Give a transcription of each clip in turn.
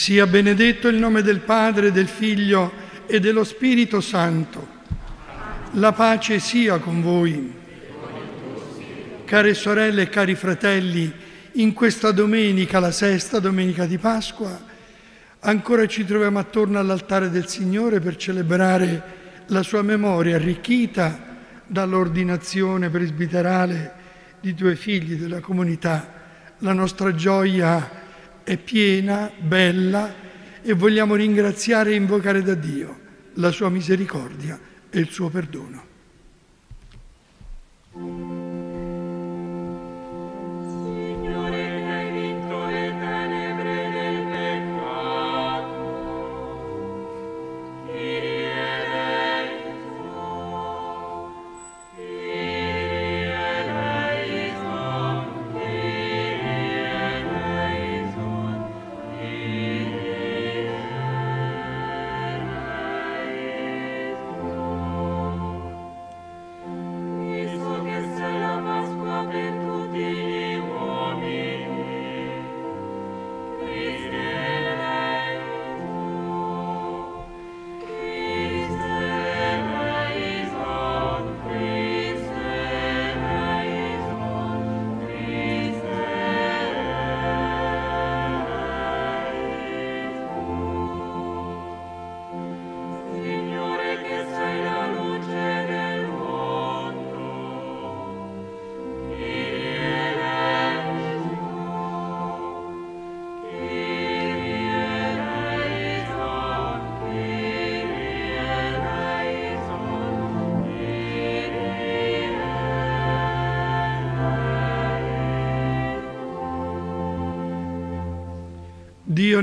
Sia benedetto il nome del Padre, del Figlio e dello Spirito Santo. La pace sia con voi. Care sorelle e cari fratelli, in questa domenica, la sesta domenica di Pasqua, ancora ci troviamo attorno all'altare del Signore per celebrare la sua memoria arricchita dall'ordinazione presbiterale di due figli della comunità. La nostra gioia è piena, bella e vogliamo ringraziare e invocare da Dio la sua misericordia e il suo perdono.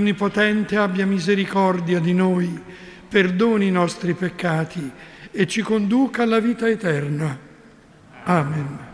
Onnipotente abbia misericordia di noi, perdoni i nostri peccati e ci conduca alla vita eterna. Amen.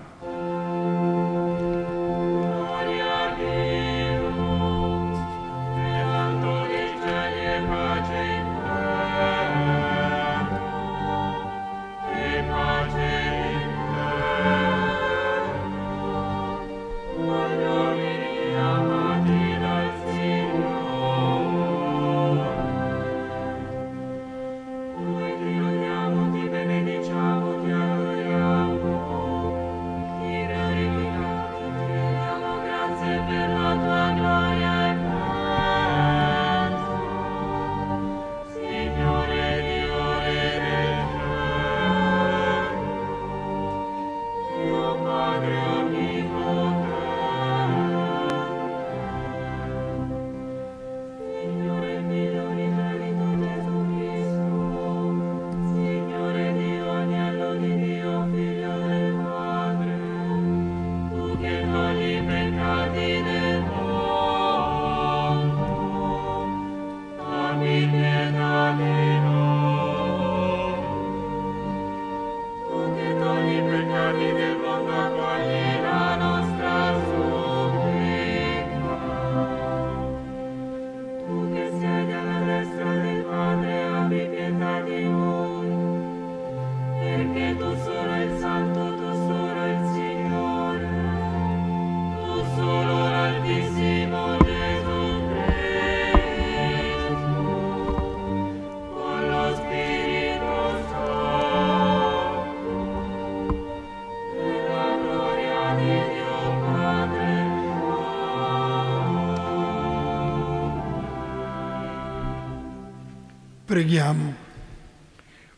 Preghiamo.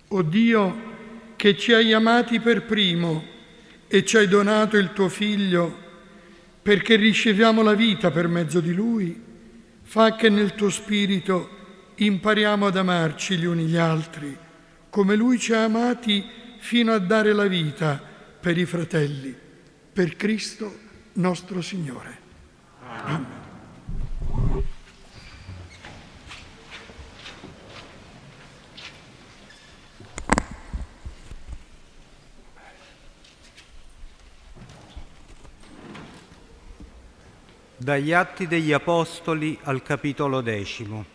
O Dio, che ci hai amati per primo e ci hai donato il tuo Figlio perché riceviamo la vita per mezzo di Lui, fa che nel tuo Spirito impariamo ad amarci gli uni gli altri, come Lui ci ha amati fino a dare la vita per i fratelli, per Cristo nostro Signore. Amen. Dagli Atti degli Apostoli al capitolo decimo.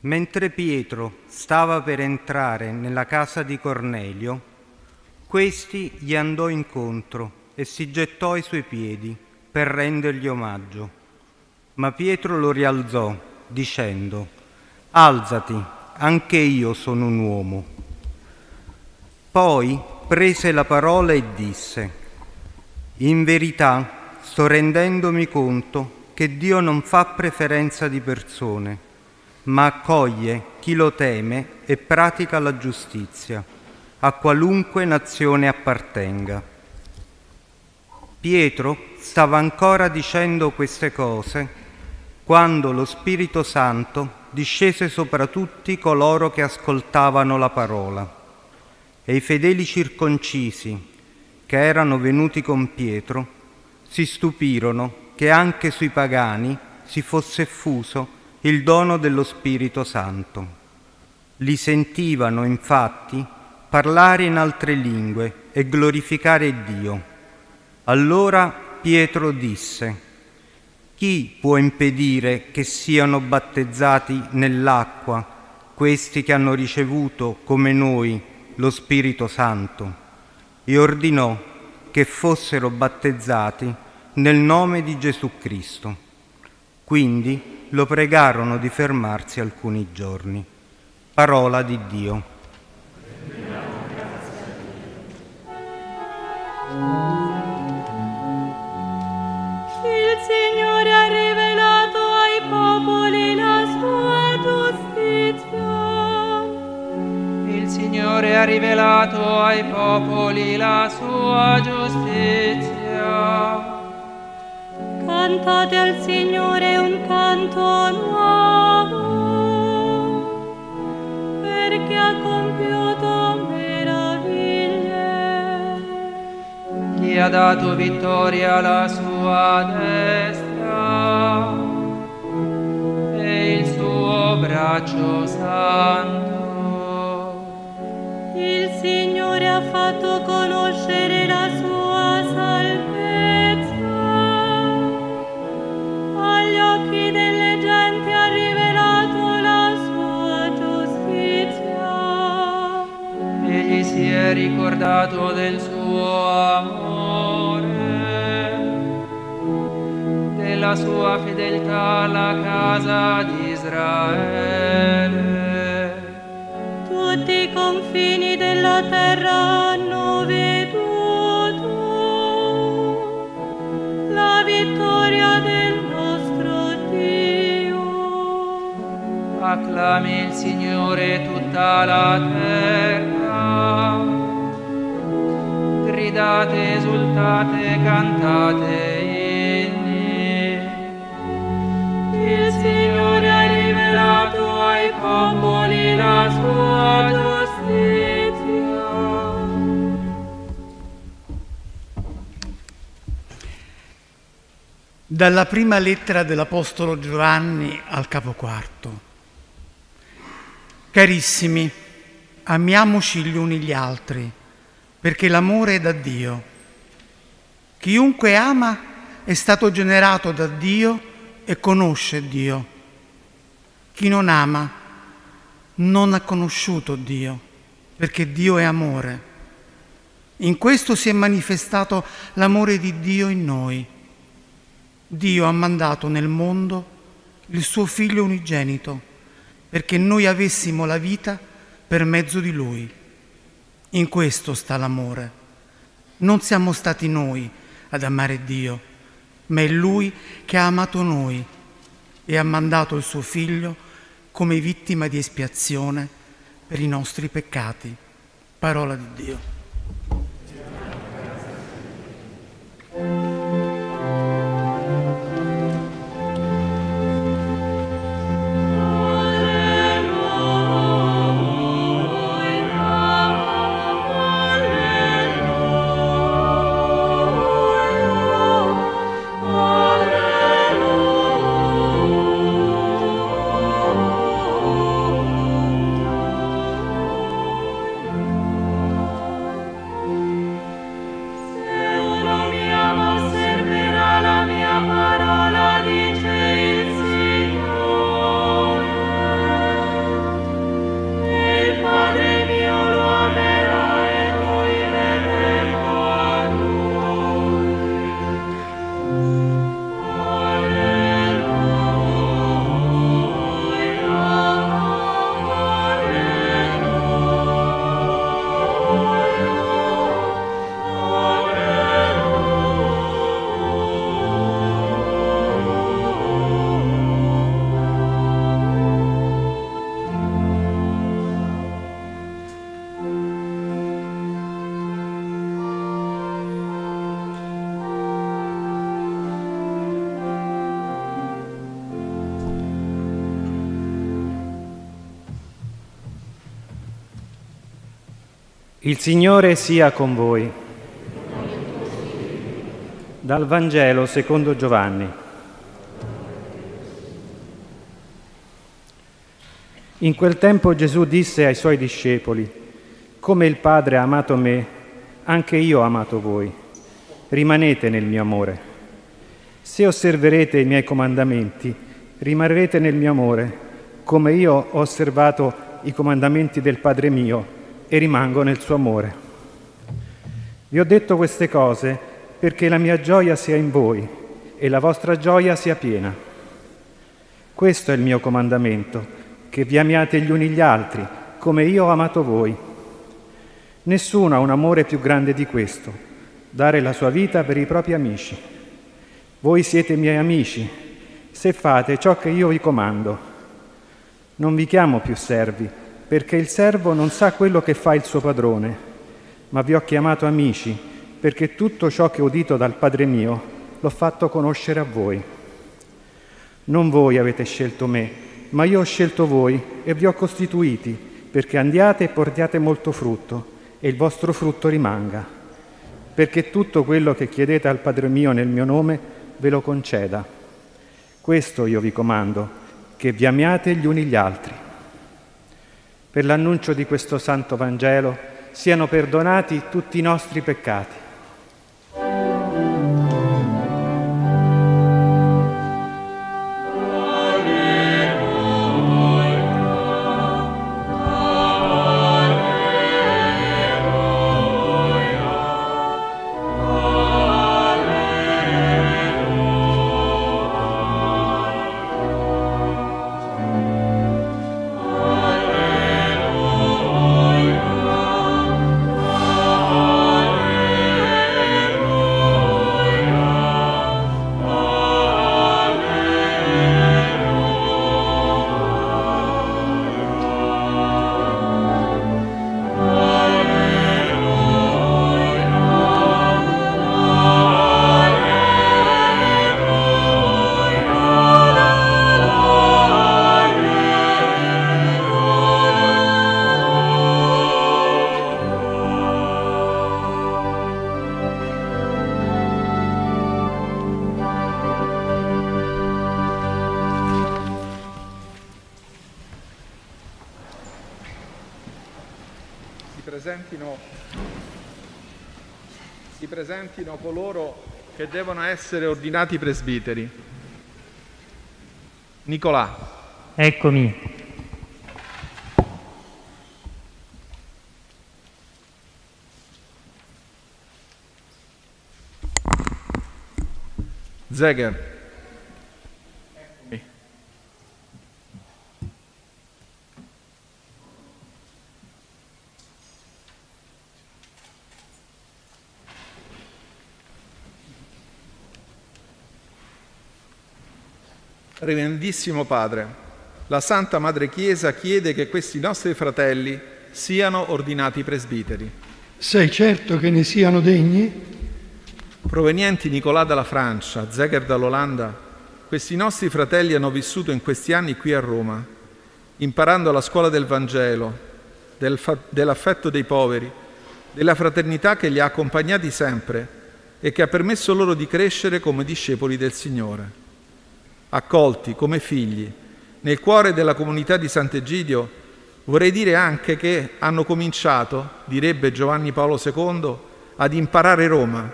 Mentre Pietro stava per entrare nella casa di Cornelio, questi gli andò incontro e si gettò ai suoi piedi per rendergli omaggio. Ma Pietro lo rialzò dicendo, Alzati, anche io sono un uomo. Poi prese la parola e disse, In verità sto rendendomi conto che Dio non fa preferenza di persone, ma accoglie chi lo teme e pratica la giustizia, a qualunque nazione appartenga. Pietro stava ancora dicendo queste cose quando lo Spirito Santo discese sopra tutti coloro che ascoltavano la parola. E i fedeli circoncisi, che erano venuti con Pietro, si stupirono che anche sui pagani si fosse fuso il dono dello Spirito Santo. Li sentivano infatti parlare in altre lingue e glorificare Dio. Allora Pietro disse, chi può impedire che siano battezzati nell'acqua questi che hanno ricevuto, come noi, lo Spirito Santo? E ordinò che fossero battezzati nel nome di Gesù Cristo. Quindi lo pregarono di fermarsi alcuni giorni. Parola di Dio. Il Signore Signore ha rivelato ai popoli la sua giustizia. Cantate al Signore un canto nuovo, perché ha compiuto meraviglie. Chi ha dato vittoria alla sua destra e il suo braccio santo. Ricordato del suo amore, della sua fedeltà alla casa di Israele. Confini della terra hanno veduto la vittoria del nostro Dio. Acclami il Signore tutta la terra, gridate, esultate, cantate inni. Il Signore Dalla prima lettera dell'Apostolo Giovanni al capo quarto. Carissimi, amiamoci gli uni gli altri, perché l'amore è da Dio. Chiunque ama è stato generato da Dio e conosce Dio. Chi non ama non ha conosciuto Dio, perché Dio è amore. In questo si è manifestato l'amore di Dio in noi. Dio ha mandato nel mondo il suo figlio unigenito perché noi avessimo la vita per mezzo di lui. In questo sta l'amore. Non siamo stati noi ad amare Dio, ma è Lui che ha amato noi e ha mandato il suo figlio come vittima di espiazione per i nostri peccati. Parola di Dio. Il Signore sia con voi. Dal Vangelo secondo Giovanni. In quel tempo Gesù disse ai suoi discepoli, come il Padre ha amato me, anche io ho amato voi. Rimanete nel mio amore. Se osserverete i miei comandamenti, rimarrete nel mio amore, come io ho osservato i comandamenti del Padre mio e rimango nel suo amore. Vi ho detto queste cose perché la mia gioia sia in voi e la vostra gioia sia piena. Questo è il mio comandamento, che vi amiate gli uni gli altri, come io ho amato voi. Nessuno ha un amore più grande di questo, dare la sua vita per i propri amici. Voi siete miei amici, se fate ciò che io vi comando. Non vi chiamo più servi, perché il servo non sa quello che fa il suo padrone, ma vi ho chiamato amici, perché tutto ciò che ho udito dal Padre mio l'ho fatto conoscere a voi. Non voi avete scelto me, ma io ho scelto voi e vi ho costituiti, perché andiate e portiate molto frutto, e il vostro frutto rimanga, perché tutto quello che chiedete al Padre mio nel mio nome ve lo conceda. Questo io vi comando, che vi amiate gli uni gli altri per l'annuncio di questo Santo Vangelo siano perdonati tutti i nostri peccati. Essere ordinati presbiteri. Nicolà. Eccomi. Zeger. Reverendissimo Padre, la Santa Madre Chiesa chiede che questi nostri fratelli siano ordinati presbiteri. Sei certo che ne siano degni? Provenienti Nicolà dalla Francia, Zeger dall'Olanda, questi nostri fratelli hanno vissuto in questi anni qui a Roma, imparando la scuola del Vangelo, del fa- dell'affetto dei poveri, della fraternità che li ha accompagnati sempre e che ha permesso loro di crescere come discepoli del Signore. Accolti come figli nel cuore della comunità di Sant'Egidio, vorrei dire anche che hanno cominciato, direbbe Giovanni Paolo II, ad imparare Roma,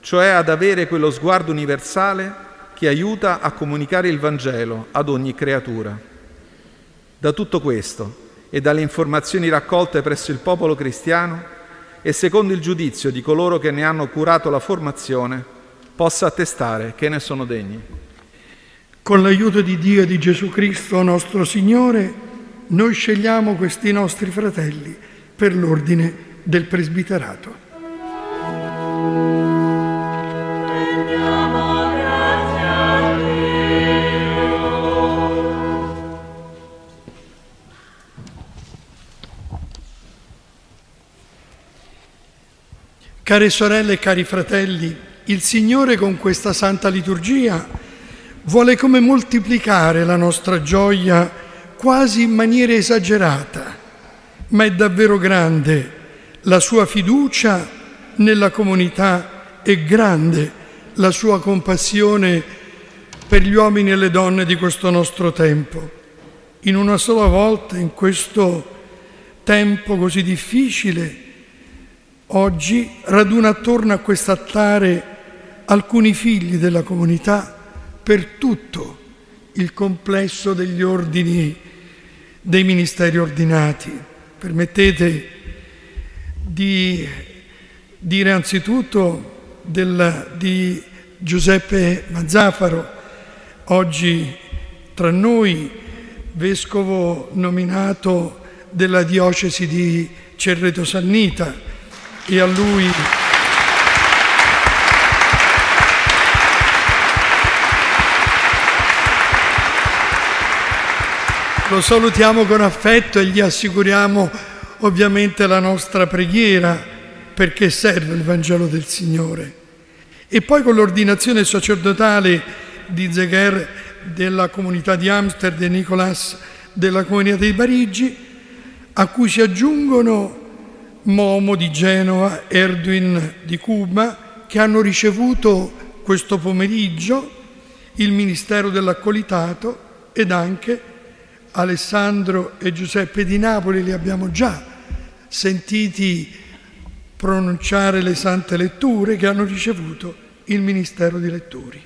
cioè ad avere quello sguardo universale che aiuta a comunicare il Vangelo ad ogni creatura. Da tutto questo e dalle informazioni raccolte presso il popolo cristiano e secondo il giudizio di coloro che ne hanno curato la formazione, possa attestare che ne sono degni. Con l'aiuto di Dio e di Gesù Cristo nostro Signore, noi scegliamo questi nostri fratelli per l'ordine del presbiterato. Care sorelle e cari fratelli, il Signore con questa santa liturgia vuole come moltiplicare la nostra gioia quasi in maniera esagerata, ma è davvero grande la sua fiducia nella comunità è grande, la sua compassione per gli uomini e le donne di questo nostro tempo. In una sola volta, in questo tempo così difficile, oggi raduna attorno a quest'altare alcuni figli della comunità per tutto il complesso degli ordini, dei ministeri ordinati. Permettete di dire anzitutto del, di Giuseppe Mazzafaro, oggi tra noi vescovo nominato della diocesi di Cerreto Sannita e a lui lo salutiamo con affetto e gli assicuriamo ovviamente la nostra preghiera perché serve il Vangelo del Signore. E poi con l'ordinazione sacerdotale di Zegher della comunità di Amsterdam e Nicolas della comunità di Parigi, a cui si aggiungono Momo di Genova, Erdwin di Cuba, che hanno ricevuto questo pomeriggio il Ministero dell'Accolitato ed anche Alessandro e Giuseppe di Napoli li abbiamo già sentiti pronunciare le sante letture che hanno ricevuto il Ministero di Lettori.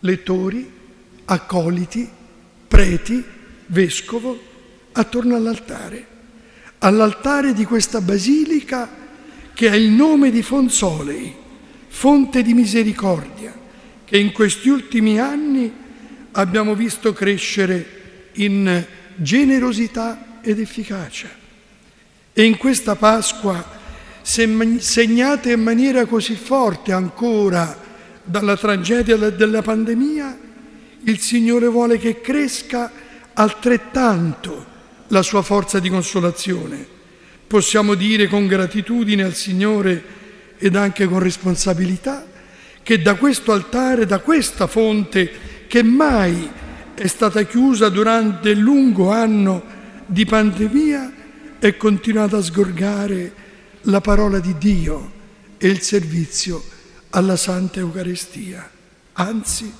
Lettori, accoliti, preti, vescovo, attorno all'altare, all'altare di questa basilica che ha il nome di Fonsolei, fonte di misericordia, che in questi ultimi anni abbiamo visto crescere in generosità ed efficacia. E in questa Pasqua, segnata in maniera così forte ancora dalla tragedia della pandemia, il Signore vuole che cresca altrettanto la sua forza di consolazione. Possiamo dire con gratitudine al Signore ed anche con responsabilità che da questo altare, da questa fonte che mai è stata chiusa durante il lungo anno di pandemia è continuata a sgorgare la parola di Dio e il servizio alla Santa Eucaristia. Anzi,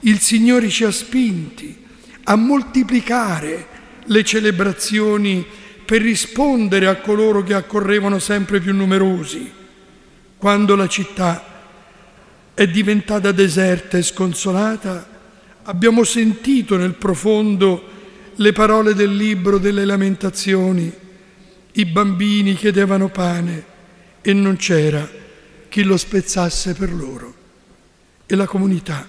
il Signore ci ha spinti a moltiplicare le celebrazioni per rispondere a coloro che accorrevano sempre più numerosi. Quando la città è diventata deserta e sconsolata, Abbiamo sentito nel profondo le parole del libro delle lamentazioni. I bambini chiedevano pane e non c'era chi lo spezzasse per loro. E la comunità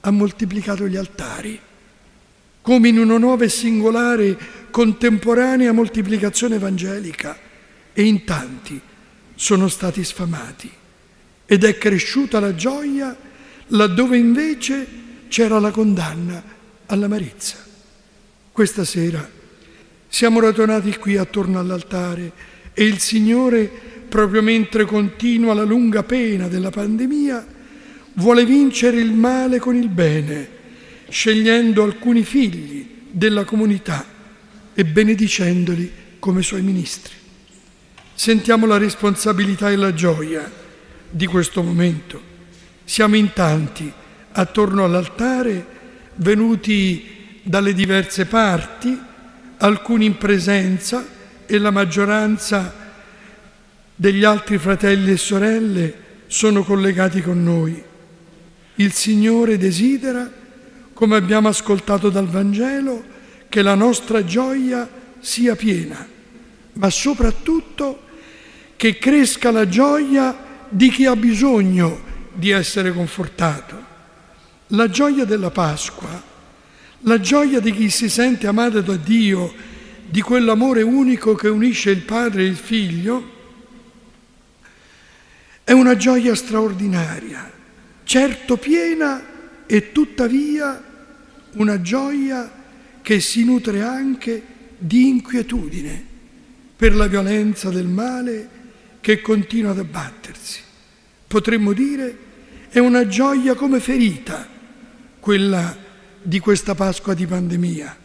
ha moltiplicato gli altari, come in una nuova e singolare contemporanea moltiplicazione evangelica, e in tanti sono stati sfamati. Ed è cresciuta la gioia laddove invece c'era la condanna all'amarezza. Questa sera siamo radunati qui attorno all'altare e il Signore, proprio mentre continua la lunga pena della pandemia, vuole vincere il male con il bene, scegliendo alcuni figli della comunità e benedicendoli come suoi ministri. Sentiamo la responsabilità e la gioia di questo momento. Siamo in tanti attorno all'altare, venuti dalle diverse parti, alcuni in presenza e la maggioranza degli altri fratelli e sorelle sono collegati con noi. Il Signore desidera, come abbiamo ascoltato dal Vangelo, che la nostra gioia sia piena, ma soprattutto che cresca la gioia di chi ha bisogno di essere confortato. La gioia della Pasqua, la gioia di chi si sente amato da Dio, di quell'amore unico che unisce il Padre e il Figlio, è una gioia straordinaria, certo piena e tuttavia una gioia che si nutre anche di inquietudine per la violenza del male che continua ad abbattersi. Potremmo dire è una gioia come ferita quella di questa Pasqua di pandemia,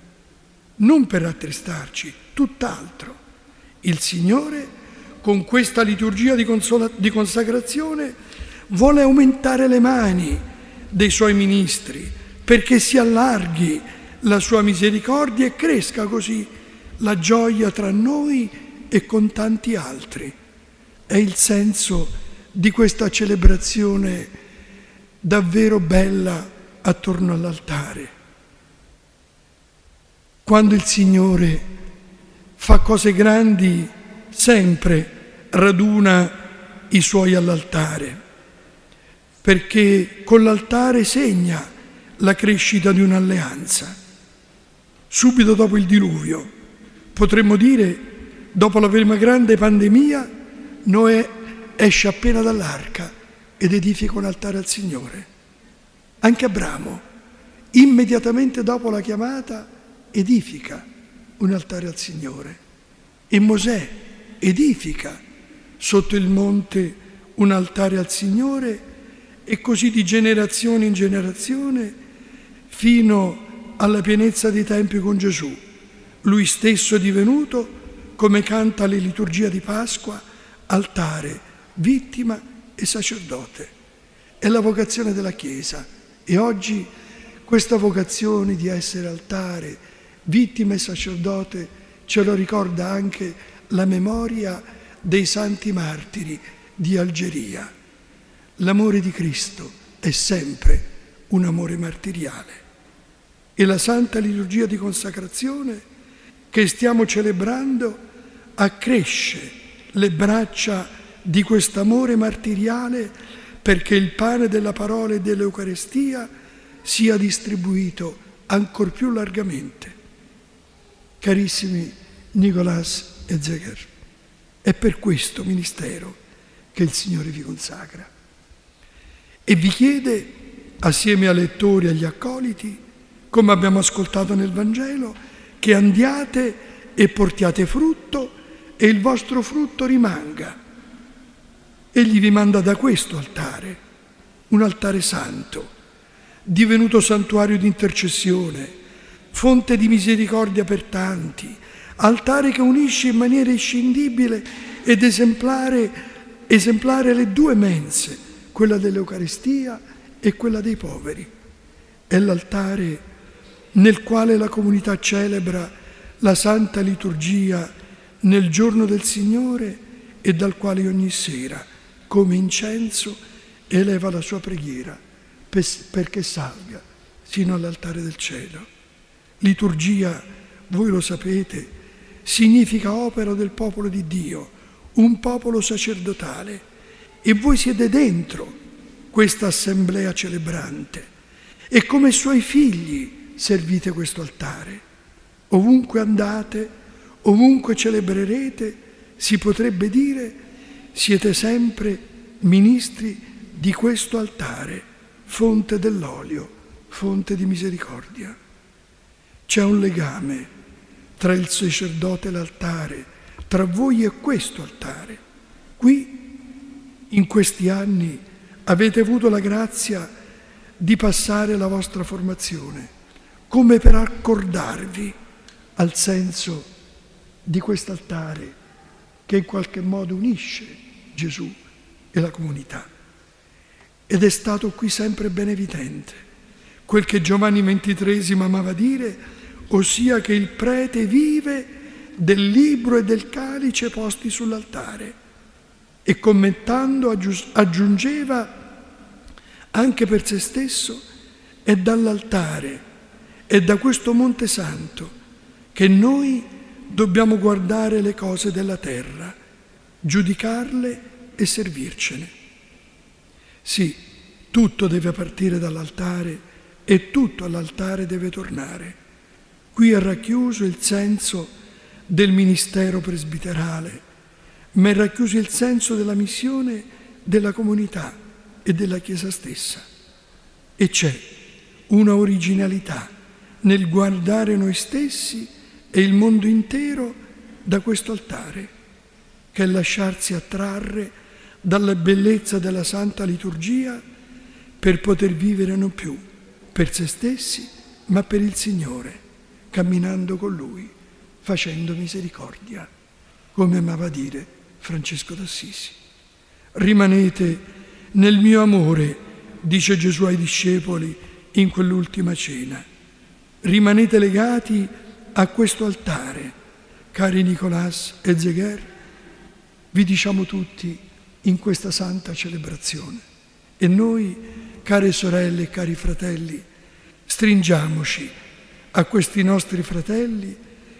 non per rattristarci, tutt'altro. Il Signore con questa liturgia di, consola- di consacrazione, vuole aumentare le mani dei suoi ministri perché si allarghi la sua misericordia e cresca così la gioia tra noi e con tanti altri. È il senso di questa celebrazione davvero bella attorno all'altare. Quando il Signore fa cose grandi, sempre raduna i suoi all'altare, perché con l'altare segna la crescita di un'alleanza. Subito dopo il diluvio, potremmo dire, dopo la prima grande pandemia, Noè esce appena dall'arca ed edifica un altare al Signore. Anche Abramo, immediatamente dopo la chiamata, edifica un altare al Signore. E Mosè edifica sotto il monte un altare al Signore e così di generazione in generazione fino alla pienezza dei tempi con Gesù. Lui stesso è divenuto, come canta le liturgia di Pasqua, altare, vittima e sacerdote. È la vocazione della Chiesa e oggi questa vocazione di essere altare, vittima e sacerdote ce lo ricorda anche la memoria dei santi martiri di Algeria. L'amore di Cristo è sempre un amore martiriale e la santa liturgia di consacrazione che stiamo celebrando accresce le braccia di quest'amore martiriale perché il pane della parola e dell'Eucarestia sia distribuito ancor più largamente. Carissimi Nicolas e Zeger, è per questo ministero che il Signore vi consacra e vi chiede, assieme ai lettori e agli accoliti, come abbiamo ascoltato nel Vangelo, che andiate e portiate frutto e il vostro frutto rimanga. Egli vi manda da questo altare, un altare santo, divenuto santuario di intercessione, fonte di misericordia per tanti, altare che unisce in maniera inscindibile ed esemplare, esemplare le due mense, quella dell'Eucaristia e quella dei poveri. È l'altare nel quale la comunità celebra la santa liturgia nel giorno del Signore e dal quale ogni sera, come incenso, eleva la sua preghiera perché salga sino all'altare del cielo. Liturgia, voi lo sapete, significa opera del popolo di Dio, un popolo sacerdotale e voi siete dentro questa assemblea celebrante e come suoi figli servite questo altare. Ovunque andate, ovunque celebrerete, si potrebbe dire, siete sempre ministri di questo altare, fonte dell'olio, fonte di misericordia. C'è un legame tra il sacerdote e l'altare, tra voi e questo altare. Qui, in questi anni, avete avuto la grazia di passare la vostra formazione, come per accordarvi al senso di quest'altare che in qualche modo unisce Gesù e la comunità. Ed è stato qui sempre ben evidente quel che Giovanni XXIII amava dire, ossia che il prete vive del libro e del calice posti sull'altare e commentando aggiungeva anche per se stesso è dall'altare, è da questo Monte Santo che noi dobbiamo guardare le cose della terra, giudicarle e servircene. Sì, tutto deve partire dall'altare e tutto all'altare deve tornare. Qui è racchiuso il senso del ministero presbiterale, ma è racchiuso il senso della missione della comunità e della Chiesa stessa. E c'è una originalità nel guardare noi stessi e il mondo intero da questo altare, che è lasciarsi attrarre dalla bellezza della santa liturgia per poter vivere non più per se stessi, ma per il Signore, camminando con Lui, facendo misericordia, come amava dire Francesco d'Assisi. Rimanete nel mio amore, dice Gesù ai discepoli in quell'ultima cena. Rimanete legati a questo altare, cari Nicolas e Zegher, vi diciamo tutti in questa santa celebrazione. E noi, care sorelle e cari fratelli, stringiamoci a questi nostri fratelli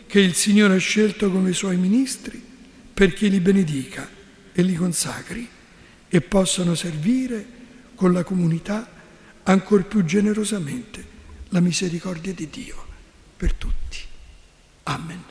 che il Signore ha scelto come suoi ministri perché li benedica e li consacri e possano servire con la comunità ancor più generosamente la misericordia di Dio per tutti. Amen.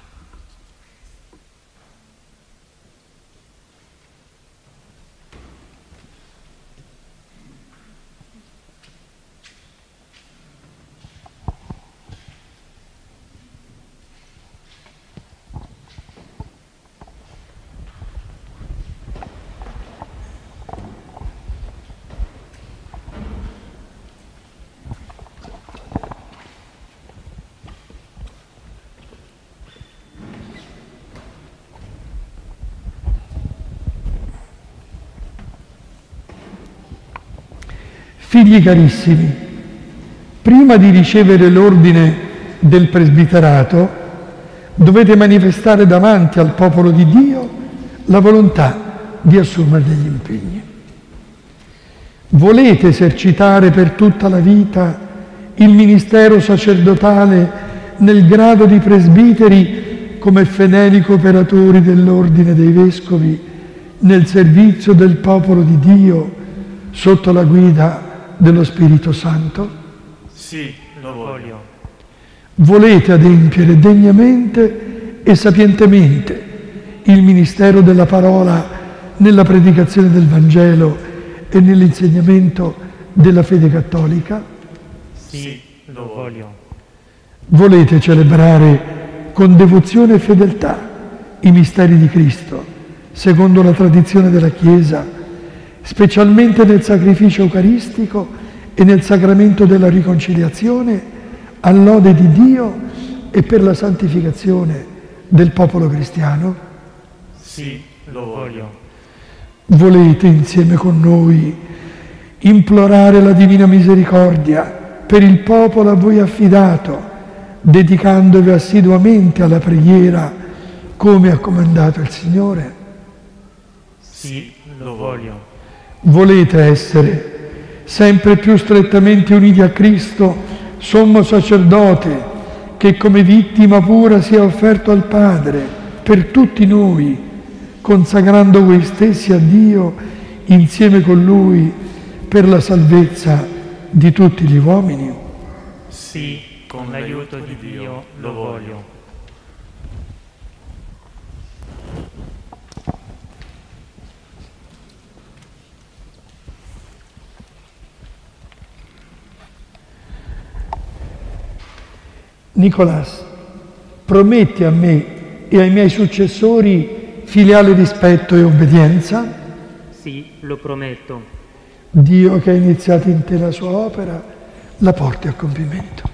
Figli carissimi, prima di ricevere l'ordine del presbiterato dovete manifestare davanti al popolo di Dio la volontà di assumere degli impegni. Volete esercitare per tutta la vita il ministero sacerdotale nel grado di presbiteri come fedeli cooperatori dell'ordine dei vescovi nel servizio del popolo di Dio sotto la guida dello Spirito Santo? Sì, lo voglio. Volete adempiere degnamente e sapientemente il ministero della parola nella predicazione del Vangelo e nell'insegnamento della fede cattolica? Sì, lo voglio. Volete celebrare con devozione e fedeltà i misteri di Cristo, secondo la tradizione della Chiesa, specialmente nel sacrificio eucaristico e nel sacramento della riconciliazione, all'ode di Dio e per la santificazione del popolo cristiano? Sì, lo voglio. Volete insieme con noi implorare la divina misericordia per il popolo a voi affidato, dedicandovi assiduamente alla preghiera come ha comandato il Signore? Sì, lo voglio. Volete essere sempre più strettamente uniti a Cristo, sommo sacerdote, che come vittima pura sia offerto al Padre per tutti noi, consacrando voi stessi a Dio insieme con Lui per la salvezza di tutti gli uomini? Sì, con l'aiuto di Dio lo voglio. Nicolas, prometti a me e ai miei successori filiale rispetto e obbedienza? Sì, lo prometto. Dio che ha iniziato in te la sua opera, la porti a compimento.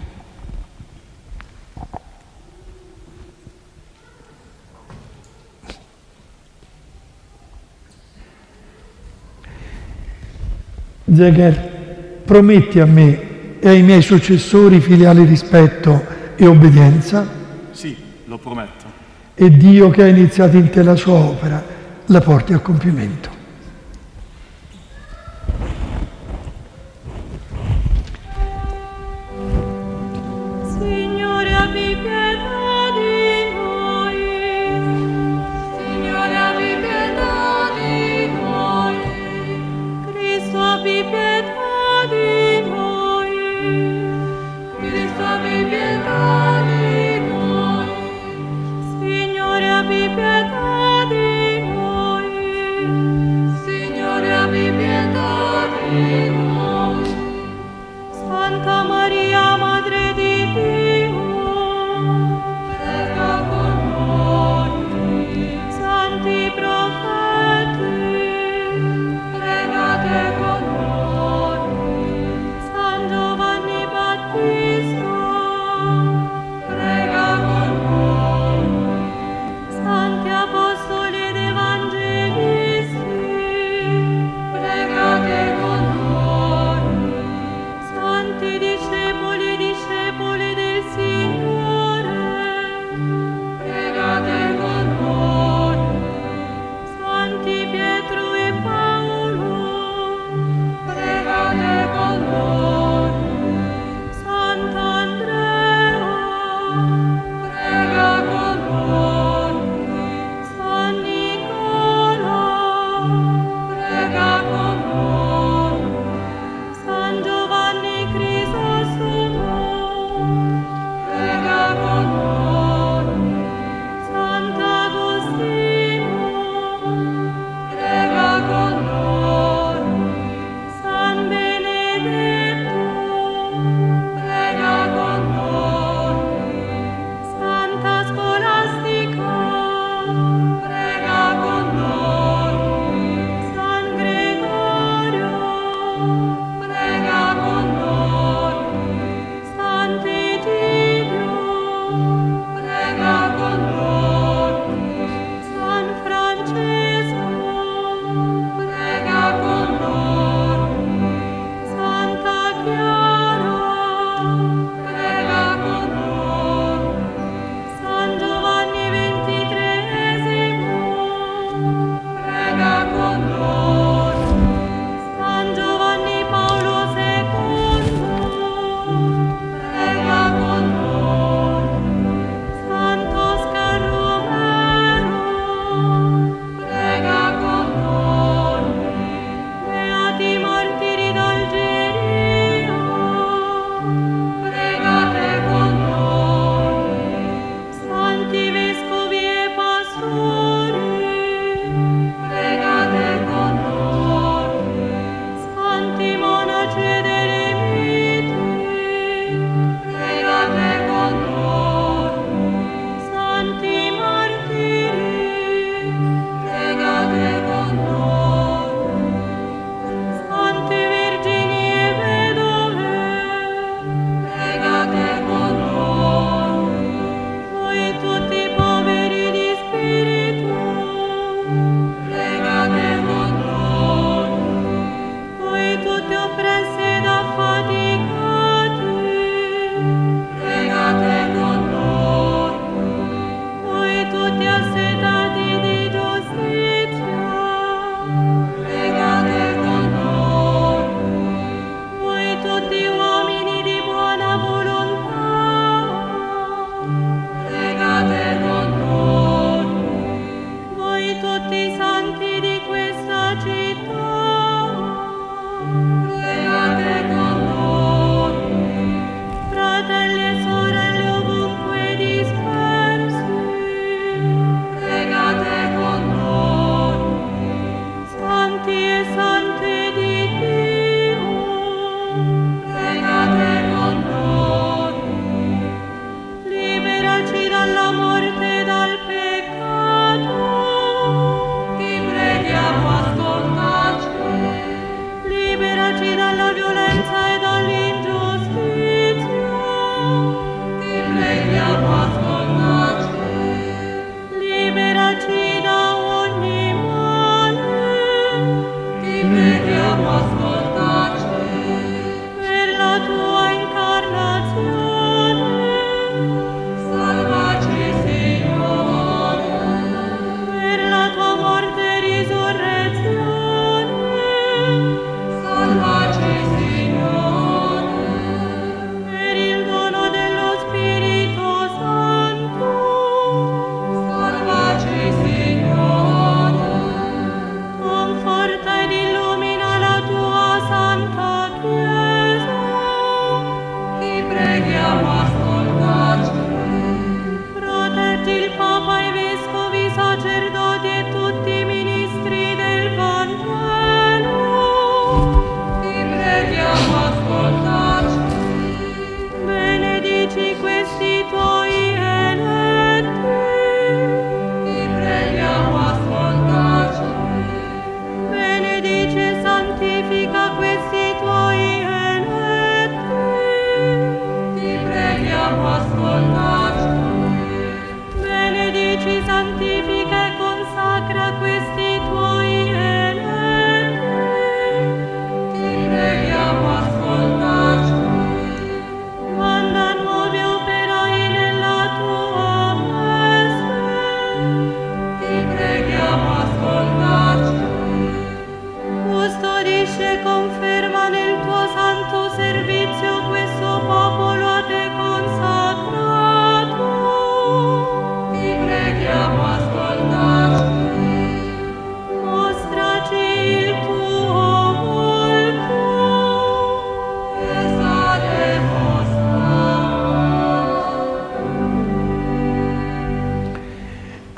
Zegher, prometti a me e ai miei successori filiale rispetto e obbedienza? Sì, lo prometto. E Dio che ha iniziato in te la sua opera la porti a compimento.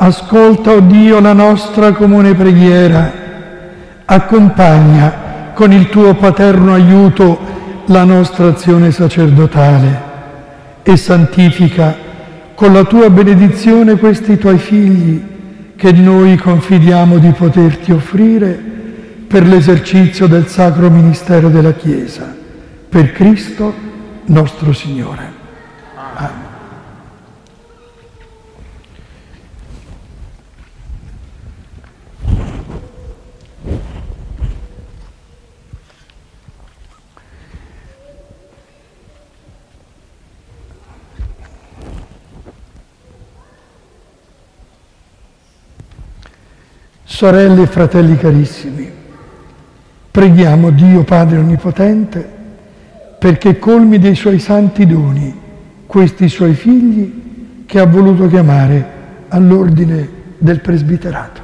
Ascolta, o Dio, la nostra comune preghiera. Accompagna con il tuo paterno aiuto la nostra azione sacerdotale e santifica con la tua benedizione questi tuoi figli che noi confidiamo di poterti offrire per l'esercizio del sacro ministero della Chiesa. Per Cristo nostro Signore. Amen. Sorelle e fratelli carissimi, preghiamo Dio Padre Onnipotente perché colmi dei suoi santi doni questi suoi figli che ha voluto chiamare all'ordine del presbiterato.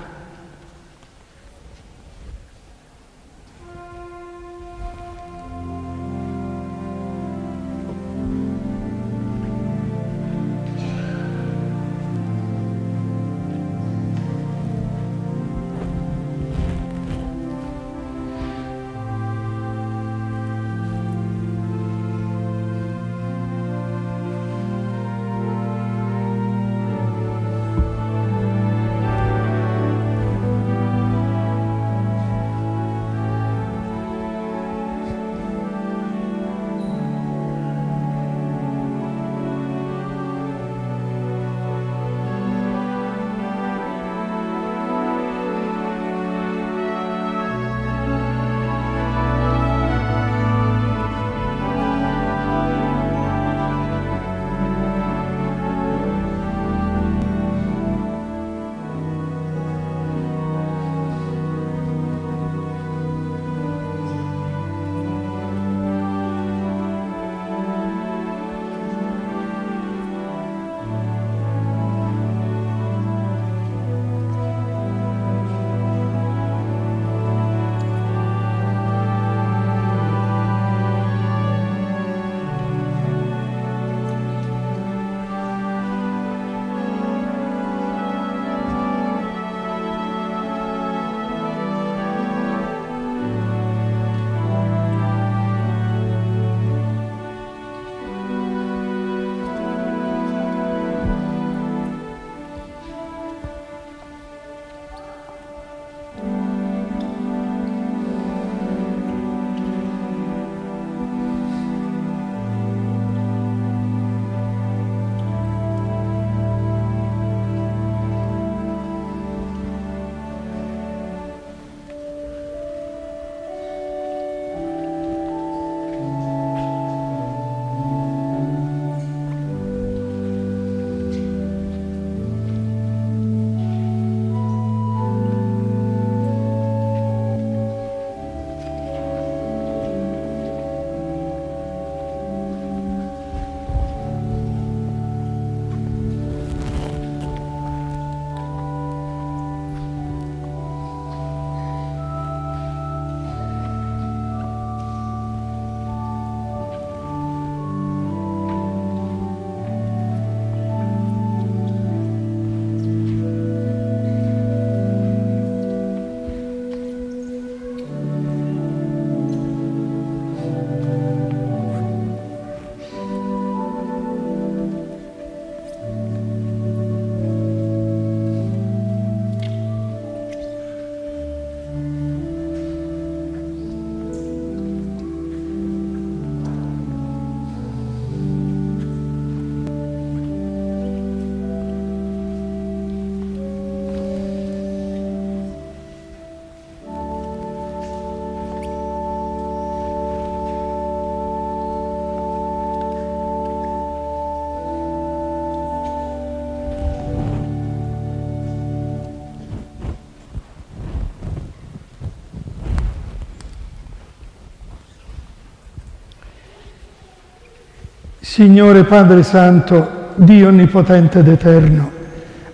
Signore Padre Santo, Dio Onnipotente ed Eterno,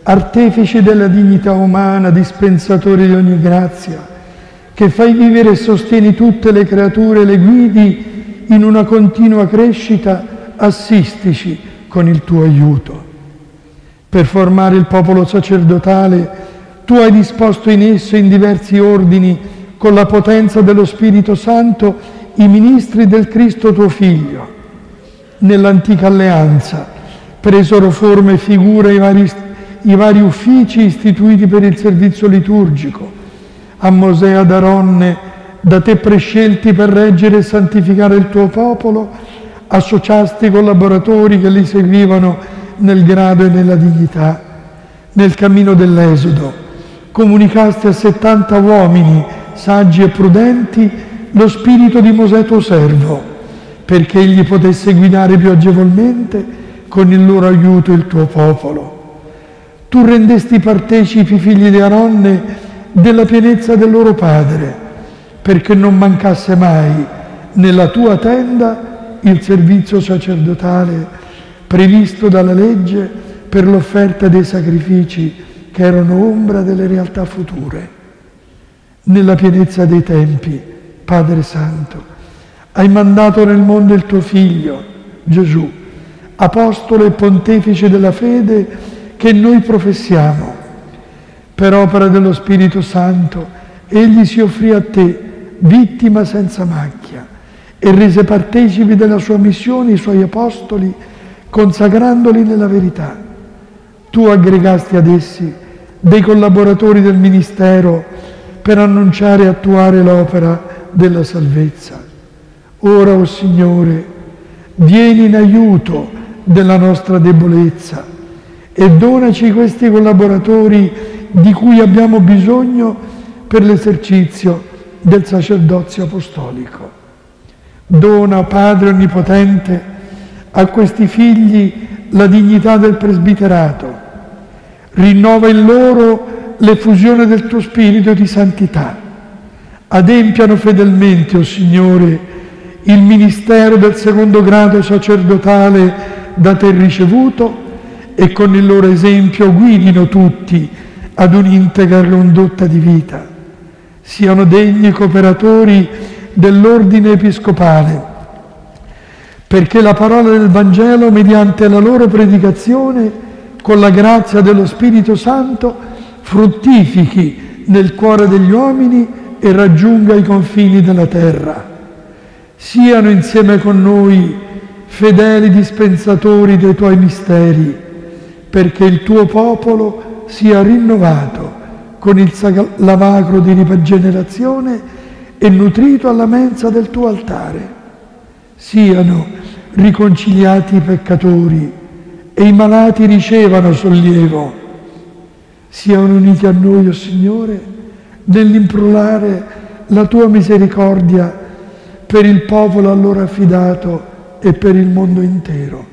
artefice della dignità umana, dispensatore di ogni grazia, che fai vivere e sostieni tutte le creature e le guidi in una continua crescita, assistici con il tuo aiuto. Per formare il popolo sacerdotale, tu hai disposto in esso in diversi ordini, con la potenza dello Spirito Santo, i ministri del Cristo tuo Figlio nell'antica alleanza presero forma e figura i vari, i vari uffici istituiti per il servizio liturgico. A Mosè ad Aronne, da te prescelti per reggere e santificare il tuo popolo, associasti i collaboratori che li seguivano nel grado e nella dignità. Nel cammino dell'Esodo comunicasti a 70 uomini saggi e prudenti lo spirito di Mosè tuo servo perché egli potesse guidare più agevolmente con il loro aiuto il tuo popolo. Tu rendesti partecipi figli di Aronne della pienezza del loro padre, perché non mancasse mai nella tua tenda il servizio sacerdotale previsto dalla legge per l'offerta dei sacrifici che erano ombra delle realtà future. Nella pienezza dei tempi, Padre Santo, hai mandato nel mondo il tuo figlio, Gesù, apostolo e pontefice della fede che noi professiamo. Per opera dello Spirito Santo, egli si offrì a te, vittima senza macchia, e rese partecipi della sua missione i suoi apostoli, consacrandoli nella verità. Tu aggregasti ad essi dei collaboratori del ministero per annunciare e attuare l'opera della salvezza. Ora, o oh Signore, vieni in aiuto della nostra debolezza e donaci questi collaboratori di cui abbiamo bisogno per l'esercizio del sacerdozio apostolico. Dona, Padre Onnipotente, a questi figli la dignità del presbiterato, rinnova in loro l'effusione del tuo spirito di santità. Adempiano fedelmente, o oh Signore, il ministero del secondo grado sacerdotale da te ricevuto e con il loro esempio guidino tutti ad un'integra condotta di vita. Siano degni cooperatori dell'ordine episcopale, perché la parola del Vangelo, mediante la loro predicazione, con la grazia dello Spirito Santo, fruttifichi nel cuore degli uomini e raggiunga i confini della terra siano insieme con noi fedeli dispensatori dei tuoi misteri, perché il tuo popolo sia rinnovato con il lavacro di rigenerazione e nutrito alla mensa del tuo altare. Siano riconciliati i peccatori e i malati ricevano sollievo. Siano uniti a noi, o oh Signore, nell'improlare la tua misericordia per il popolo allora affidato e per il mondo intero.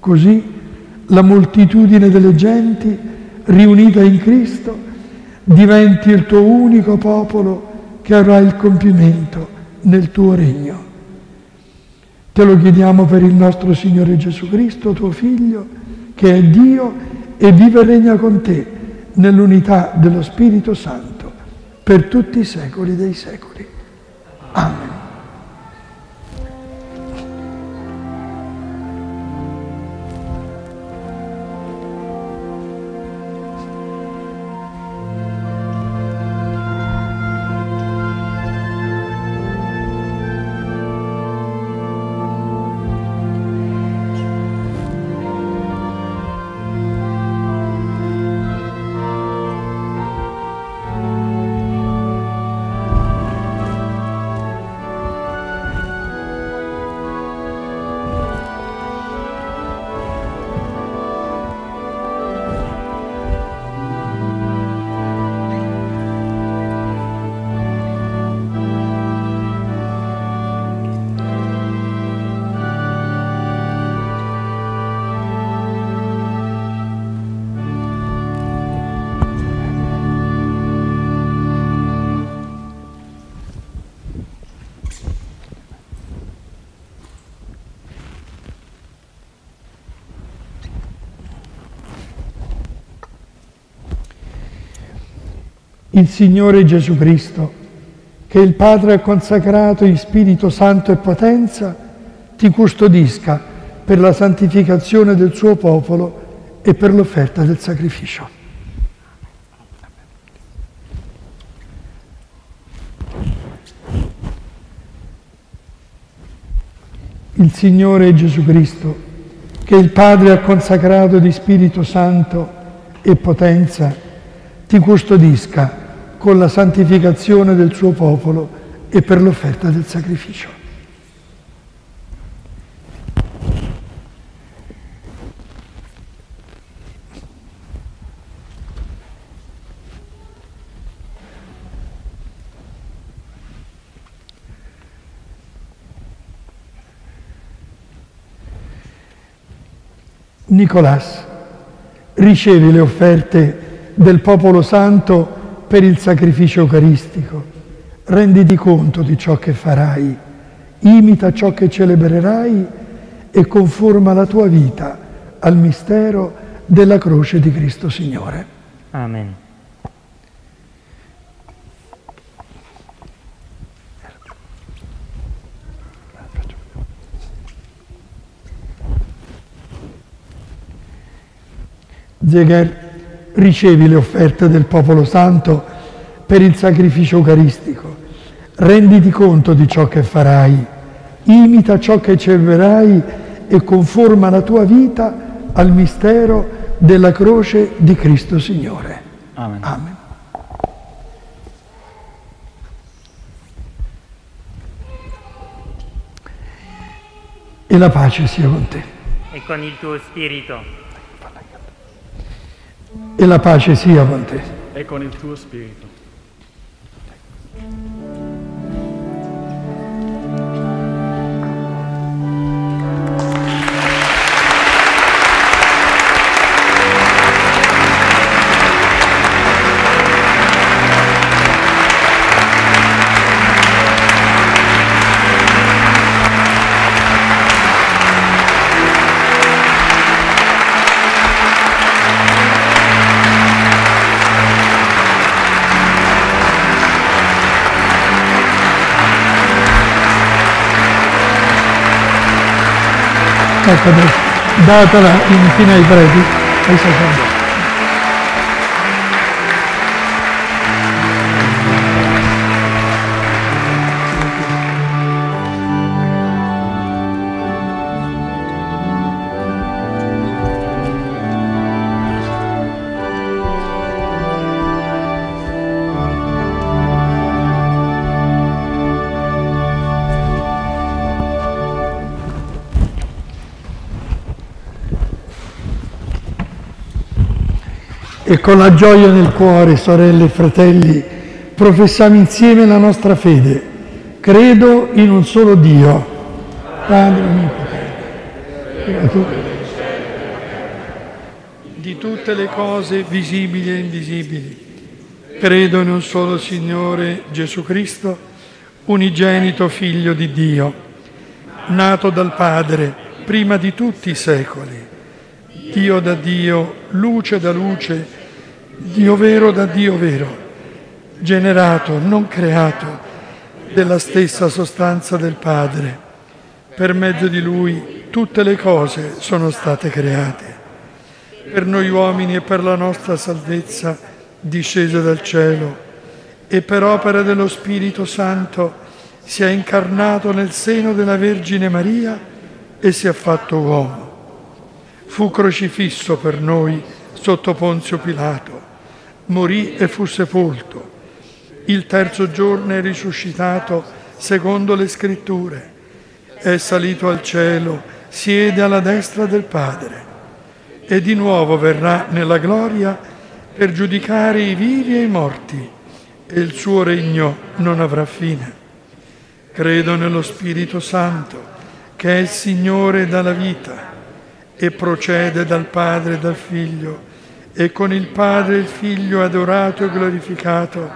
Così la moltitudine delle genti riunita in Cristo diventi il tuo unico popolo che avrà il compimento nel tuo regno. Te lo chiediamo per il nostro Signore Gesù Cristo, tuo Figlio, che è Dio e vive e regna con te nell'unità dello Spirito Santo per tutti i secoli dei secoli. Amen. Il Signore Gesù Cristo, che il Padre ha consacrato in Spirito Santo e potenza, ti custodisca per la santificazione del suo popolo e per l'offerta del sacrificio. Il Signore Gesù Cristo, che il Padre ha consacrato di Spirito Santo e potenza, ti custodisca con la santificazione del suo popolo e per l'offerta del sacrificio. Nicolas, ricevi le offerte del popolo santo per il sacrificio eucaristico. Renditi conto di ciò che farai, imita ciò che celebrerai e conforma la tua vita al mistero della croce di Cristo Signore. Amen. Zeger ricevi le offerte del popolo santo per il sacrificio eucaristico. Renditi conto di ciò che farai, imita ciò che celebrerai e conforma la tua vita al mistero della croce di Cristo Signore. Amen. Amen. E la pace sia con te. E con il tuo spirito. E la pace sia con te. E con il tuo spirito. Ecco adesso, datela infine ai preti, ai sacerdoti. E con la gioia nel cuore, sorelle e fratelli, professiamo insieme la nostra fede. Credo in un solo Dio, Padre onnipotente, di tutte le cose visibili e invisibili. Credo in un solo Signore Gesù Cristo, unigenito Figlio di Dio, nato dal Padre prima di tutti i secoli Dio da Dio, luce da luce, Dio vero da Dio vero, generato, non creato, della stessa sostanza del Padre. Per mezzo di Lui tutte le cose sono state create. Per noi uomini e per la nostra salvezza discese dal cielo e per opera dello Spirito Santo si è incarnato nel seno della Vergine Maria e si è fatto uomo fu crocifisso per noi sotto Ponzio Pilato, morì e fu sepolto. Il terzo giorno è risuscitato secondo le scritture, è salito al cielo, siede alla destra del Padre e di nuovo verrà nella gloria per giudicare i vivi e i morti e il suo regno non avrà fine. Credo nello Spirito Santo, che è il Signore dalla vita e procede dal Padre e dal Figlio, e con il Padre il Figlio adorato e glorificato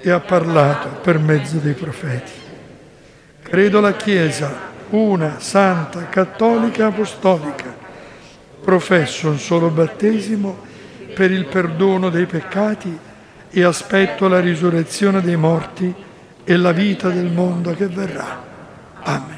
e ha parlato per mezzo dei profeti. Credo la Chiesa, una, santa, cattolica e apostolica. Professo un solo battesimo per il perdono dei peccati e aspetto la risurrezione dei morti e la vita del mondo che verrà. Amen.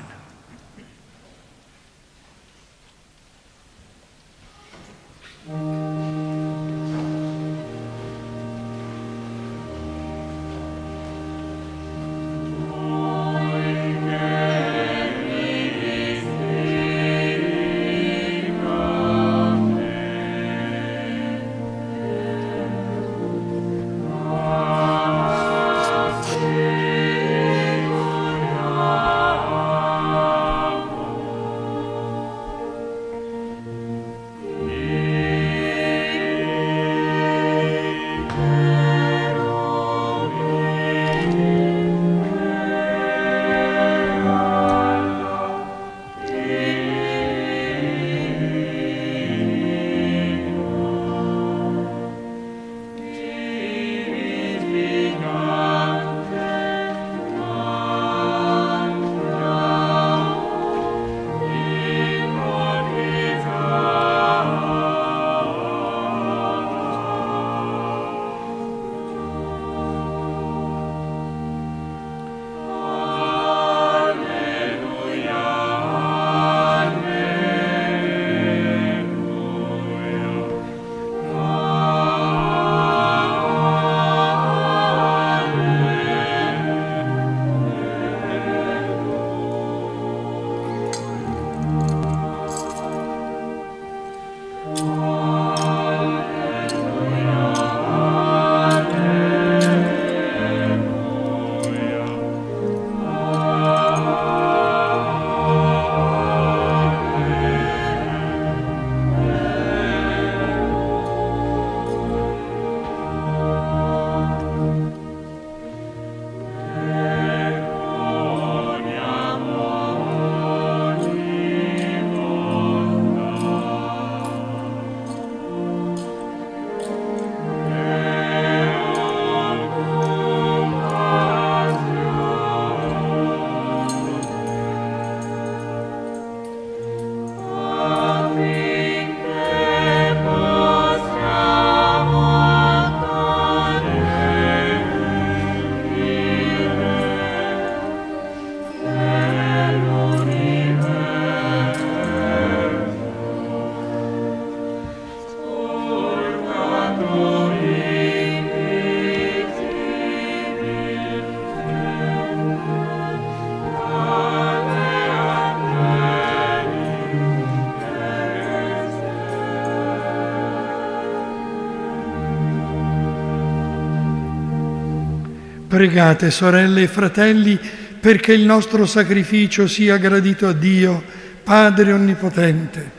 Pregate, sorelle e fratelli, perché il nostro sacrificio sia gradito a Dio, Padre Onnipotente.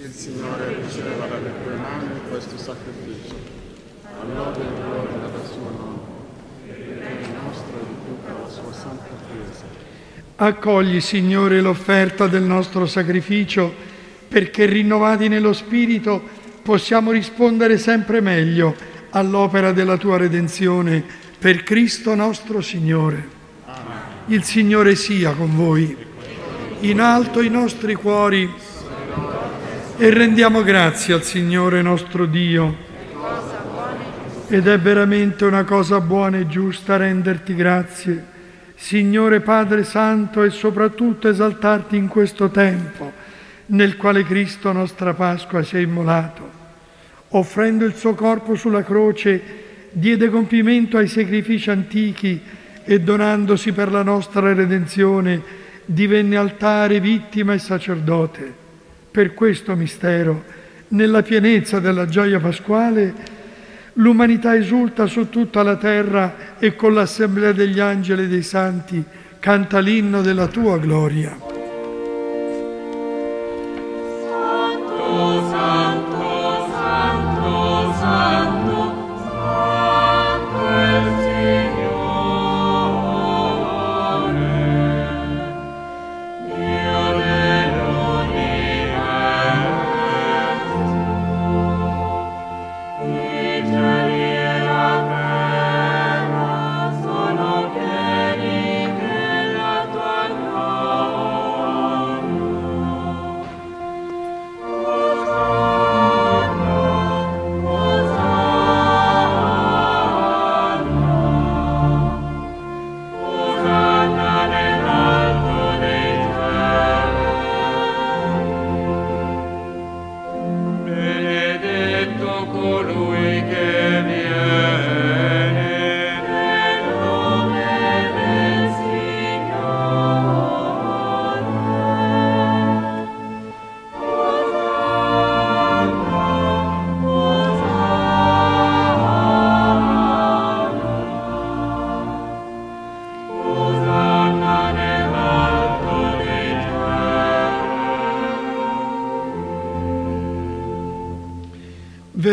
Il Signore riceva dalle tue mani questo sacrificio, all'ode e gloria della sua nome, e il nostro di tutta la sua santa Chiesa. Accogli, Signore, l'offerta del nostro sacrificio, perché rinnovati nello Spirito possiamo rispondere sempre meglio all'opera della tua redenzione per Cristo nostro Signore. Il Signore sia con voi. In alto i nostri cuori e rendiamo grazie al Signore nostro Dio. Ed è veramente una cosa buona e giusta renderti grazie, Signore Padre Santo, e soprattutto esaltarti in questo tempo nel quale Cristo, nostra Pasqua, si è immolato, offrendo il suo corpo sulla croce diede compimento ai sacrifici antichi e donandosi per la nostra redenzione divenne altare, vittima e sacerdote. Per questo mistero, nella pienezza della gioia pasquale, l'umanità esulta su tutta la terra e con l'assemblea degli angeli e dei santi canta l'inno della tua gloria.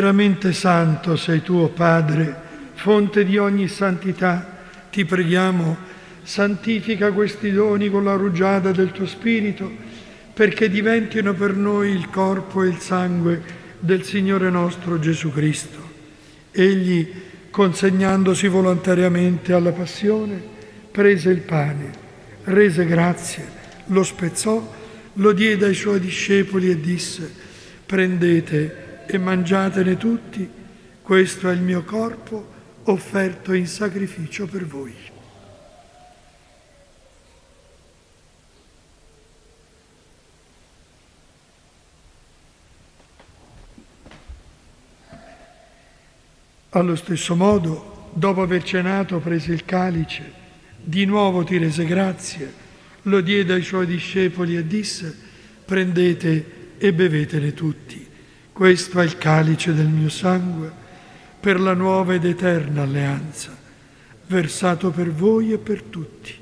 Veramente santo sei tu, oh Padre, fonte di ogni santità. Ti preghiamo, santifica questi doni con la rugiada del tuo Spirito, perché diventino per noi il corpo e il sangue del Signore nostro Gesù Cristo. Egli, consegnandosi volontariamente alla passione, prese il pane, rese grazie, lo spezzò, lo diede ai suoi discepoli e disse, prendete e mangiatene tutti, questo è il mio corpo offerto in sacrificio per voi. Allo stesso modo, dopo aver cenato, prese il calice, di nuovo ti rese grazie, lo diede ai suoi discepoli e disse, prendete e bevetene tutti. Questo è il calice del mio sangue per la nuova ed eterna alleanza, versato per voi e per tutti,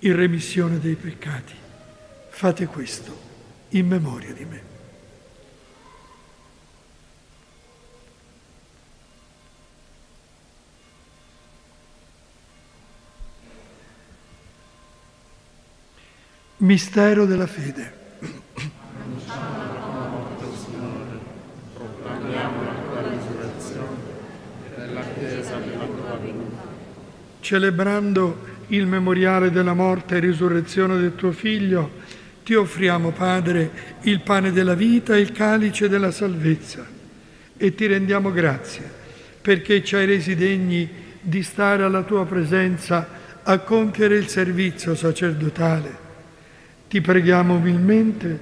in remissione dei peccati. Fate questo in memoria di me. Mistero della fede. Celebrando il memoriale della morte e risurrezione del tuo Figlio, ti offriamo, Padre, il pane della vita e il calice della salvezza. E ti rendiamo grazie perché ci hai resi degni di stare alla tua presenza a compiere il servizio sacerdotale. Ti preghiamo umilmente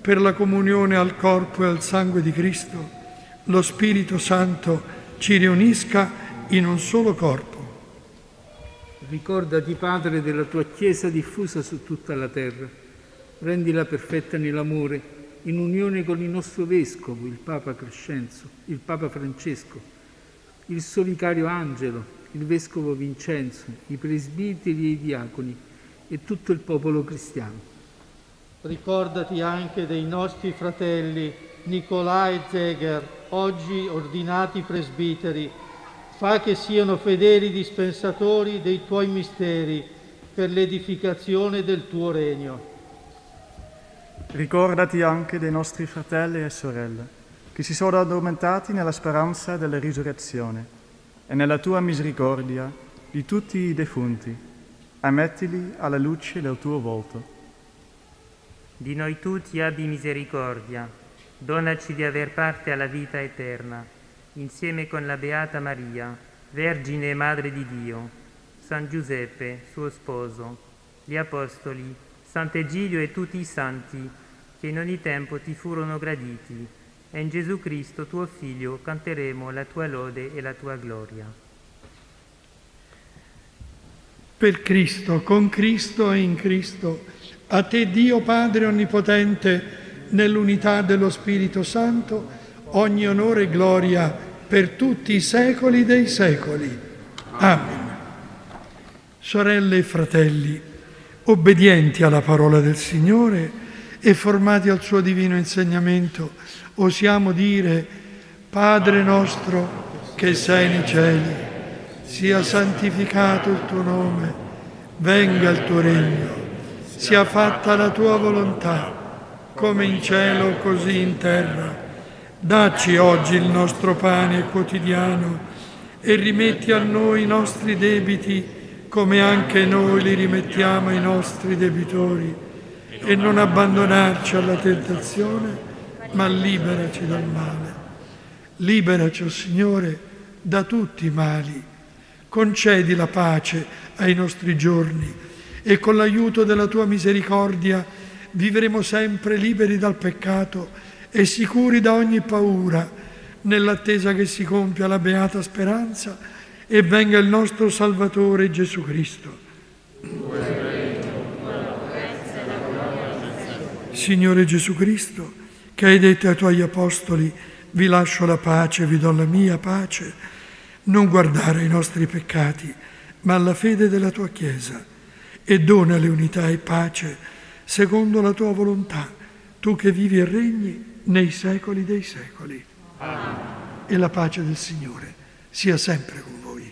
per la comunione al corpo e al sangue di Cristo, lo Spirito Santo ci riunisca in un solo corpo. Ricordati, Padre, della tua Chiesa diffusa su tutta la terra. Rendila perfetta nell'amore, in unione con il nostro Vescovo, il Papa Crescenzo, il Papa Francesco, il suo vicario Angelo, il Vescovo Vincenzo, i presbiteri e i diaconi e tutto il popolo cristiano. Ricordati anche dei nostri fratelli Nicolà e Zeger, oggi ordinati presbiteri. Fa che siano fedeli dispensatori dei tuoi misteri per l'edificazione del tuo regno. Ricordati anche dei nostri fratelli e sorelle, che si sono addormentati nella speranza della risurrezione, e nella tua misericordia di tutti i defunti. Ammettili alla luce del tuo volto. Di noi tutti abbi misericordia, donaci di aver parte alla vita eterna, insieme con la Beata Maria, Vergine e Madre di Dio, San Giuseppe, suo sposo, gli Apostoli, Sant'Egidio e tutti i santi che in ogni tempo ti furono graditi, e in Gesù Cristo, tuo Figlio, canteremo la tua lode e la tua gloria. Per Cristo, con Cristo e in Cristo, a te Dio Padre Onnipotente, nell'unità dello Spirito Santo, ogni onore e gloria per tutti i secoli dei secoli. Amen. Sorelle e fratelli, obbedienti alla parola del Signore e formati al suo divino insegnamento, osiamo dire, Padre nostro che sei nei cieli, sia santificato il tuo nome, venga il tuo regno sia fatta la tua volontà, come in cielo così in terra. Dacci oggi il nostro pane quotidiano e rimetti a noi i nostri debiti come anche noi li rimettiamo ai nostri debitori e non abbandonarci alla tentazione, ma liberaci dal male. Liberaci, oh Signore, da tutti i mali. Concedi la pace ai nostri giorni e con l'aiuto della tua misericordia vivremo sempre liberi dal peccato e sicuri da ogni paura, nell'attesa che si compia la beata speranza e venga il nostro Salvatore Gesù Cristo. Signore Gesù Cristo, che hai detto ai tuoi apostoli, vi lascio la pace, vi do la mia pace, non guardare ai nostri peccati, ma alla fede della tua Chiesa e donale unità e pace secondo la tua volontà, tu che vivi e regni nei secoli dei secoli. Amen. e la pace del Signore sia sempre con voi.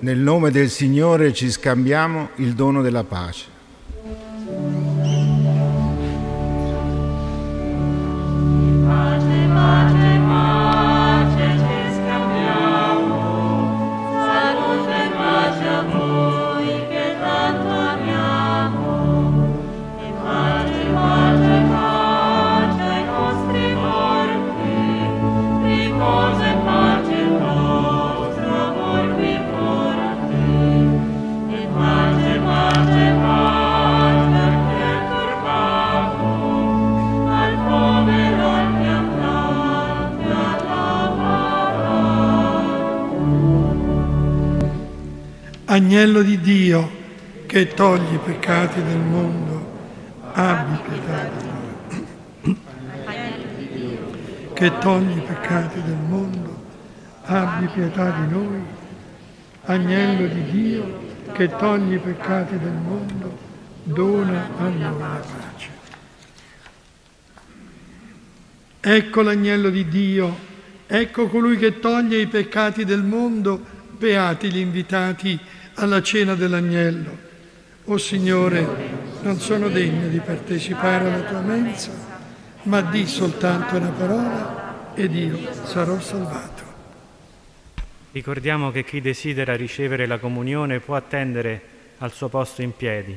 Nel nome del Signore ci scambiamo il dono della pace. Pace, pace, pace Agnello di Dio che togli i peccati del mondo, abbi pietà di noi. Che togli i peccati del mondo, abbi pietà di noi. Agnello di Dio che togli i peccati del mondo, dona a noi la pace. Ecco l'agnello di Dio, ecco colui che toglie i peccati del mondo, beati gli invitati alla cena dell'agnello. O Signore, non sono degno di partecipare alla tua mensa, ma di soltanto una parola ed io sarò salvato. Ricordiamo che chi desidera ricevere la comunione può attendere al suo posto in piedi.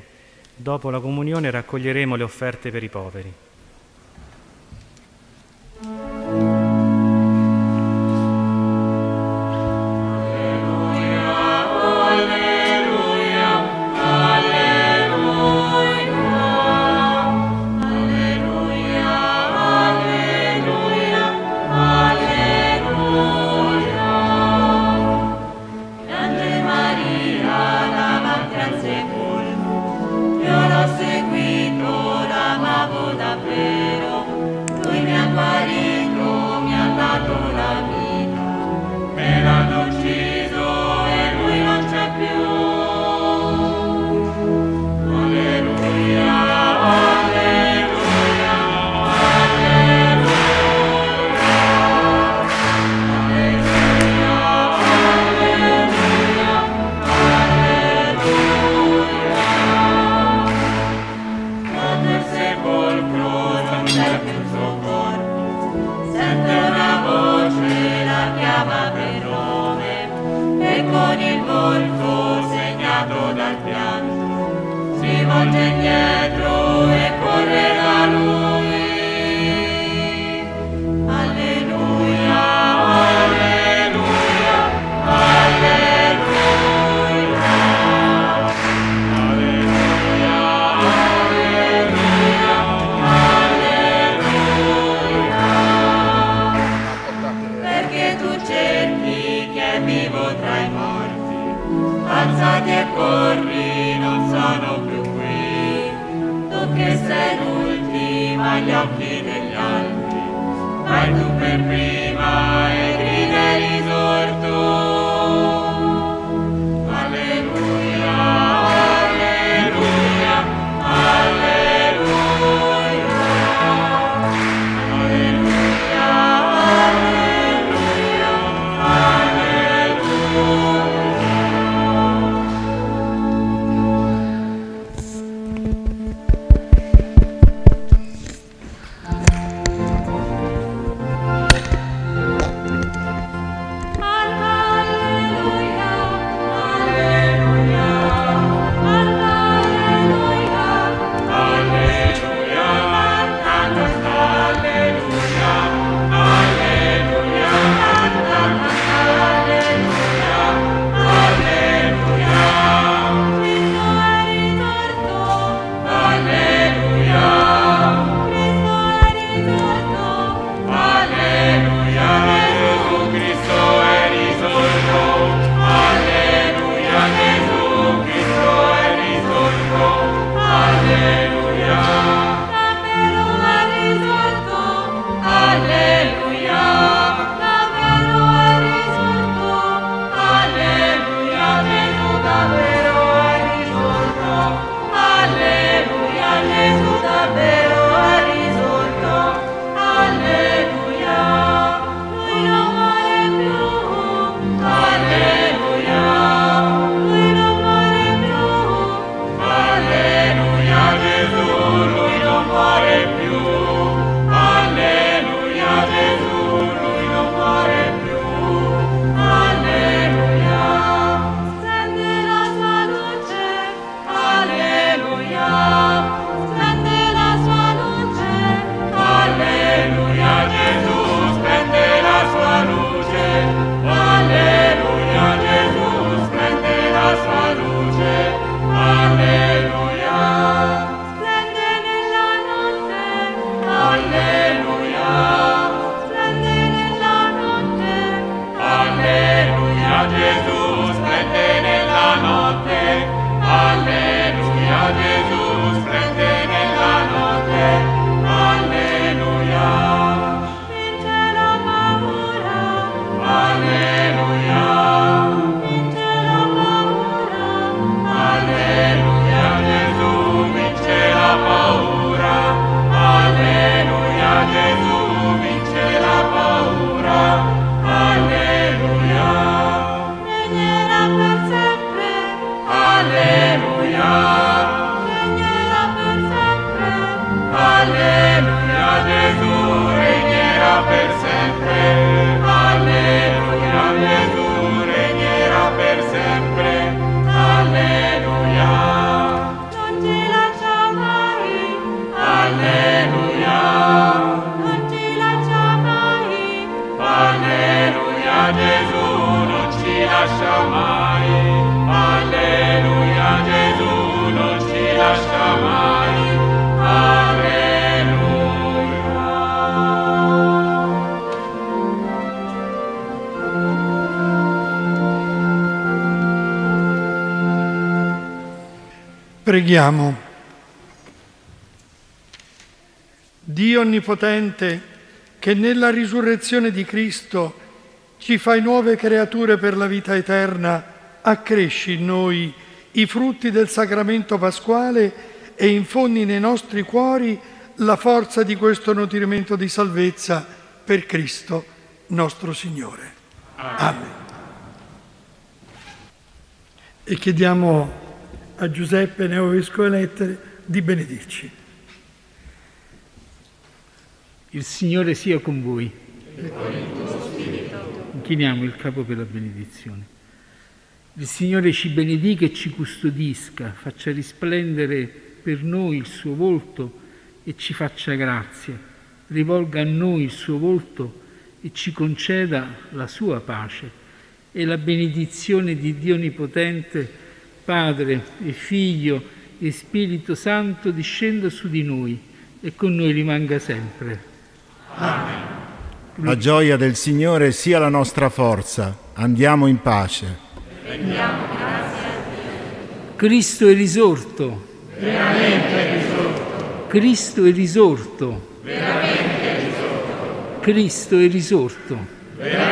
Dopo la comunione raccoglieremo le offerte per i poveri. Agli occhi degli altri, vai tu per prima e grida risorto. Jesus, plete. Preghiamo. Dio Onnipotente, che nella risurrezione di Cristo ci fai nuove creature per la vita eterna, accresci in noi i frutti del sacramento pasquale e infondi nei nostri cuori la forza di questo nutrimento di salvezza per Cristo nostro Signore. Amen. E chiediamo a Giuseppe Neovescovo Lettere di benedirci. Il Signore sia con voi. Inchiniamo il capo per la benedizione. Il Signore ci benedica e ci custodisca, faccia risplendere per noi il suo volto e ci faccia grazia, rivolga a noi il suo volto e ci conceda la sua pace e la benedizione di Dio Onnipotente, Padre e Figlio e Spirito Santo discenda su di noi e con noi rimanga sempre. Amen. La gioia del Signore sia la nostra forza. Andiamo in pace. Rendiamo grazie a Dio. Cristo è risorto. Veramente è risorto. Cristo è risorto. Veramente è risorto. Cristo è risorto. Veramente